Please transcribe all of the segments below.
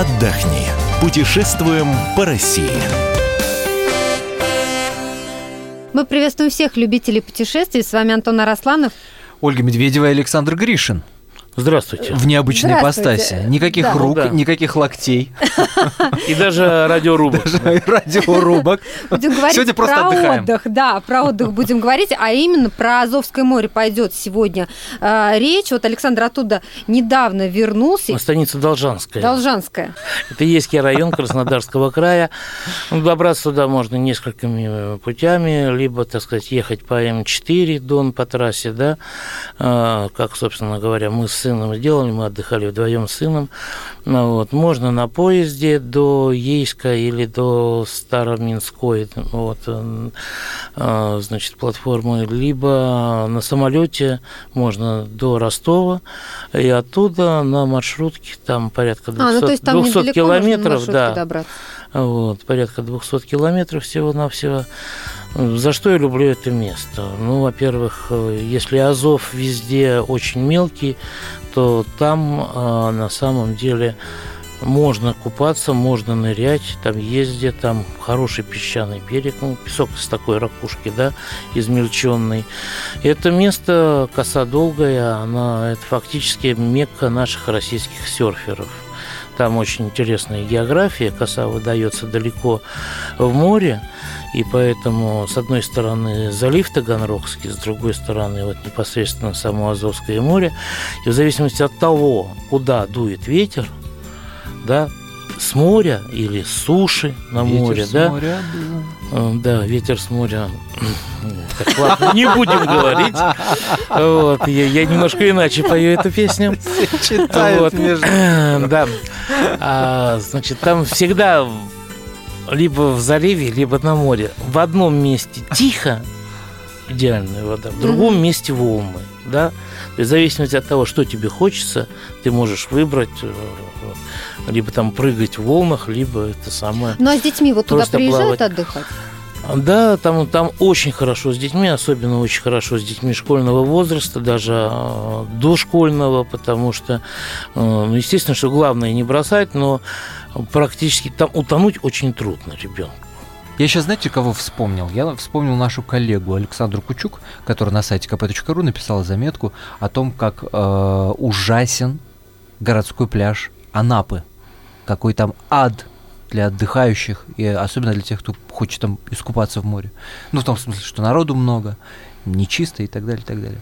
отдохни. Путешествуем по России. Мы приветствуем всех любителей путешествий. С вами Антон Арасланов. Ольга Медведева и Александр Гришин. Здравствуйте. В необычной ипостаси. Никаких Да. рук, Да. никаких локтей, И даже радиорубок. даже радиорубок. Будем говорить Сегодня просто про отдыхаем. отдых. Да, про отдых будем говорить, а именно про Азовское море пойдет сегодня э, речь. Вот Александр оттуда недавно вернулся. Станица Должанская. Должанская. Это Ейский район Краснодарского края. Добраться туда можно несколькими э, путями. Либо, так сказать, ехать по М4, Дон по трассе, да. А, Как, собственно говоря, мы с сыном сделали. Мы отдыхали вдвоем с сыном. Ну, вот. Можно на поезде до Ейска или до Староминской вот, э, а, значит, платформы, либо на самолете можно до Ростова, и оттуда на маршрутке там порядка 200, А, ну то есть там 200 недалеко можно на километров, да, добраться. вот, порядка 200 километров всего-навсего. За что я люблю это место? Ну, во-первых, э, если Азов везде очень мелкий, то там э, на самом деле можно купаться, можно нырять, там езде, там хороший песчаный берег, ну, песок из такой ракушки, да, измельченный. Это место коса долгая, она это фактически мекка наших российских серферов. Там очень интересная география, коса выдается далеко в море, и поэтому с одной стороны залив Таганрогский, с другой стороны вот непосредственно само Азовское море, и в зависимости от того, куда дует ветер, да, с моря или с суши на Ветер море, с да, моря Э, Да, ветер с моря. Так, ладно, не будем говорить. Вот, я, я немножко иначе пою эту песню. Читают Вот. между... Да. А, значит, там всегда либо в заливе, либо на море. В одном месте тихо, идеальная вода, в другом месте волны. Да? То есть в зависимости от того, что тебе хочется, ты можешь выбрать э, либо там прыгать в волнах, либо это самое Ну а с детьми вот туда приезжают плавать. отдыхать? да, там, там очень хорошо с детьми, особенно очень хорошо с детьми школьного возраста, даже э, дошкольного, потому что, э, ну, естественно, что главное не бросать, но практически там утонуть очень трудно ребенку. Я сейчас, знаете, кого вспомнил? Я вспомнил нашу коллегу Александру Кучук, которая на сайте kp.ru написала заметку о том, как э, ужасен городской пляж Анапы. Какой там ад для отдыхающих, и особенно для тех, кто хочет там искупаться в море. Ну, в том смысле, что народу много, нечисто и так далее, и так далее.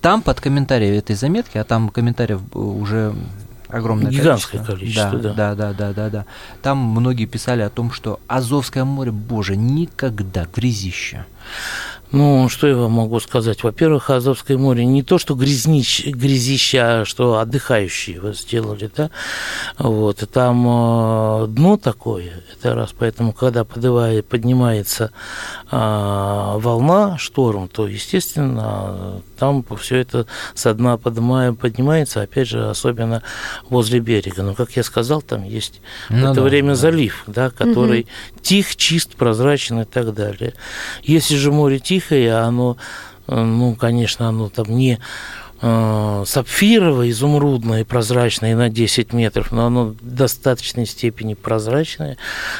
Там под комментарием этой заметки, а там комментариев э, уже огромное Гигантское количество, да. да, да, да, да, да. Там многие писали о том, что Азовское море, боже, никогда грязище. Ну, что я вам могу сказать? Во-первых, Азовское море не то, что грязнич, грязища, а что отдыхающие его сделали, да? Вот, и там э, дно такое, это раз, поэтому, когда подывает, поднимается э, волна, шторм, то, естественно, там все это со дна поднимая, поднимается, опять же, особенно возле берега. Но, как я сказал, там есть в Ну это да, время да. залив, да, который тих, чист, прозрачен и так далее. Если же море тихое, оно, э, ну, конечно, оно там не э, сапфировое, изумрудное, прозрачное на 10 метров, но оно в достаточной степени прозрачное,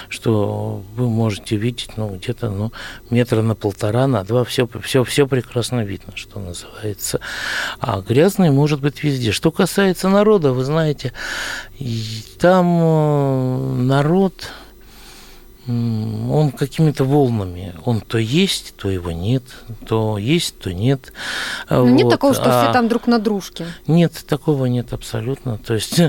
что вы можете видеть, ну, где-то, ну, метра на полтора, на два, все, все, все прекрасно видно, что называется. А грязный может быть везде. Что касается народа, вы знаете, там э, народ, он какими-то волнами. Он то есть, то его нет, то есть, то нет. Ну, нет Вот. такого, что все А там друг на дружке. Нет, такого нет абсолютно. То есть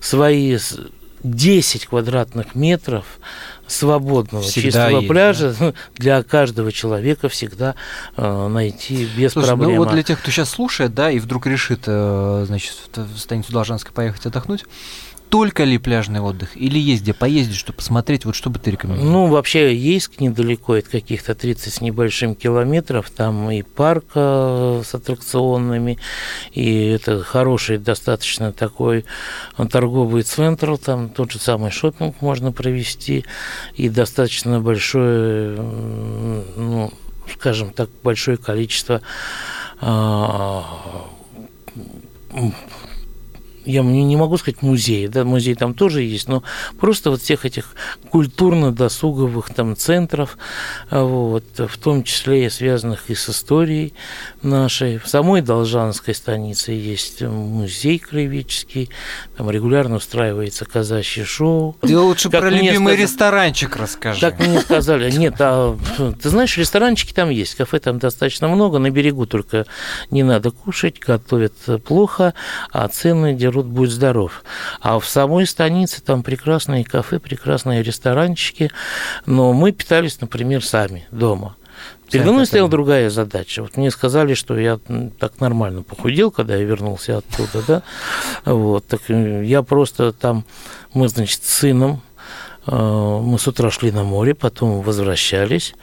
свои с- 10 квадратных метров свободного Всегда чистого есть, пляжа ну, для каждого человека всегда э, найти без Слушай, проблем. ну вот для тех, кто сейчас слушает, да, и вдруг решит, э, значит, в станицу Должанской поехать отдохнуть, только ли пляжный отдых? Или есть где поездить, чтобы посмотреть? Вот что бы ты рекомендовал? Ну, вообще, Ейск недалеко, это каких-то 30 с небольшим километров. Там и парк э, с аттракционными, и это хороший достаточно такой торговый центр. Там тот же самый шопинг можно провести. И достаточно большое, ну, скажем так, большое количество а, я не могу сказать музей, да, музей там тоже есть, но просто вот всех этих культурно-досуговых там центров, а, вот, в том числе и связанных и с историей нашей. В самой Должанской станице есть музей краеведческий, там регулярно устраивается казачье шоу. Ты лучше как про любимый сказ... ресторанчик расскажи. Так мне сказали. Нет, а, ты знаешь, ресторанчики там есть, кафе там достаточно много, на берегу только не надо кушать, готовят плохо, а цены дерут будь здоров. А в самой станице там прекрасные кафе, прекрасные ресторанчики, но мы питались, например, сами дома. Передо мной стояла другая задача. Вот мне сказали, что я так нормально похудел, когда я вернулся оттуда, да. Вот, так э, я просто там, мы, значит, с сыном, э, мы с утра шли на море, потом возвращались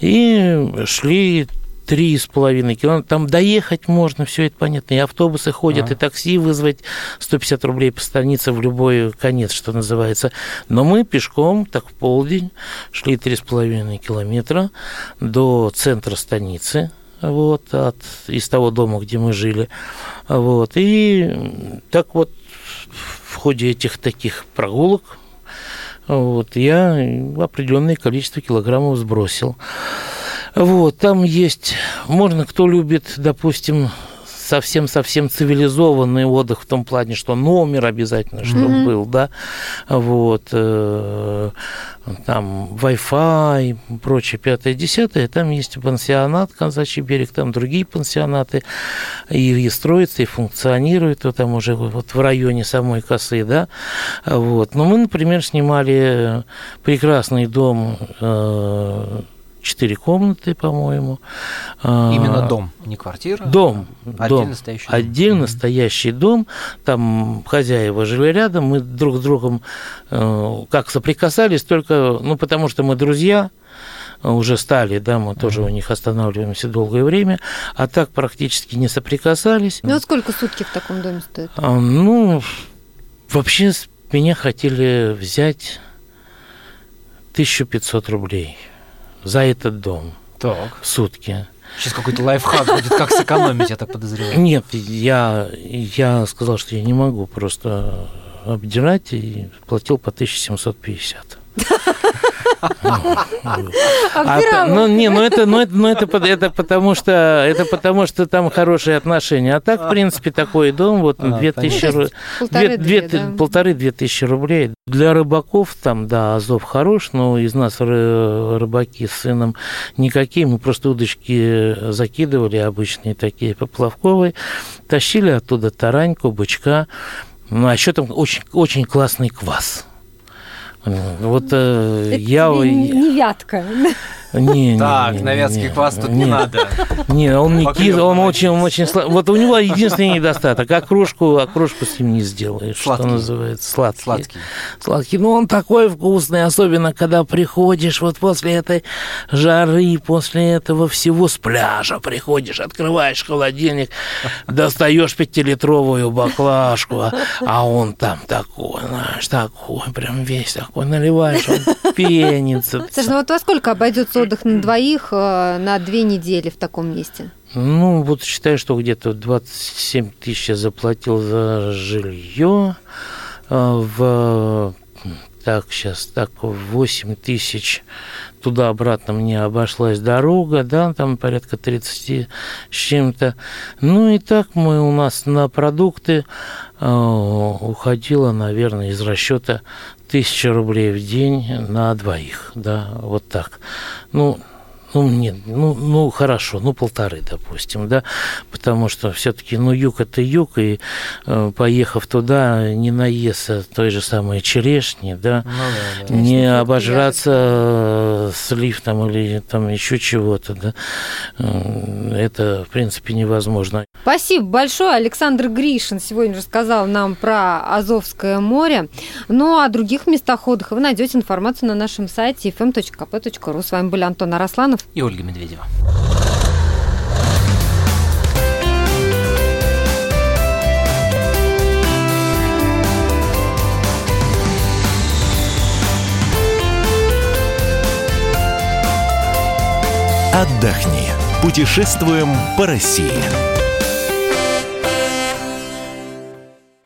и шли три с половиной километра. Там доехать можно, все это понятно. И автобусы ходят, а. и такси вызвать 150 рублей по станице в любой конец, что называется. Но мы пешком, так в полдень, шли три с половиной километра до центра станицы, вот, от, из того дома, где мы жили. Вот, и так вот в ходе этих таких прогулок вот, я определенное количество килограммов сбросил. Вот, там есть, можно, кто любит, допустим, совсем-совсем цивилизованный отдых в том плане, что номер обязательно, чтобы mm-hmm. был, да, вот, э, там Wi-Fi, прочее, пятое, десятое, там есть пансионат Казачий берег, там другие пансионаты, и, и строятся, и функционируют, вот там уже вот в районе самой косы, да, вот. Но мы, например, снимали прекрасный дом э, четыре комнаты, по-моему. А, Именно дом, не квартира? Дом. А дом. стоящий дом. Отдельно стоящий дом. Там хозяева жили рядом. Мы друг с другом э, как соприкасались, только, ну, потому что мы друзья, уже стали, да, мы тоже у них останавливаемся долгое время, а так практически не соприкасались. Ну, вот сколько сутки в таком доме стоит? А, ну, вообще меня хотели взять 1500 рублей за этот дом. Так. В сутки. Сейчас какой-то лайфхак будет, как сэкономить, я так подозреваю. Нет, я, я сказал, что я не могу просто обдирать и платил по 1750. А, ну, не, ну это, ну это, ну это, это потому что это потому что там хорошие отношения. А так, в принципе, такой дом вот а, 2000 полторы-две тысячи рублей. Для рыбаков там, да, Азов хорош, но из нас рыбаки с сыном никакие. Мы просто удочки закидывали обычные такие поплавковые, тащили оттуда тараньку, бычка. Ну, а еще там очень, очень классный квас. Вот э, я... Не. Не, так, не, на вятский квас тут не, не надо. Не, он не кис, он очень, он очень сладкий. Вот у него единственный недостаток. Окружку, окружку с ним не сделаешь, сладкий. что называется. Сладкий. Сладкий. Сладкий. Ну, он такой вкусный, особенно когда приходишь вот после этой жары, после этого всего с пляжа приходишь, открываешь холодильник, достаешь пятилитровую баклажку, а он там такой, знаешь, такой, прям весь такой, наливаешь, он пенится. Слушай, ну вот во сколько обойдется отдых на двоих э, на две недели в таком месте? Ну, вот считаю, что где-то 27 тысяч я заплатил за жилье. Э, в так, сейчас так, 8 тысяч туда-обратно мне обошлась дорога, да, там порядка 30 с чем-то. Ну и так мы у нас на продукты э, уходило, наверное, из расчета тысяча рублей в день на двоих, да, вот так. Ну, ну, нет, ну, ну, хорошо, ну, полторы, допустим, да, потому что все-таки, ну, юг – это юг, и э, поехав туда, не наесться той же самой черешни, да, ну, да, да. не обожраться э, слив там или там еще чего-то, да, это, в принципе, невозможно. Спасибо большое. Александр Гришин сегодня рассказал нам про Азовское море. Ну, а о других местах отдыха вы найдете информацию на нашем сайте fm.kp.ru. С вами были Антон Арасланов и Ольга Медведева. Отдохни. Путешествуем по России.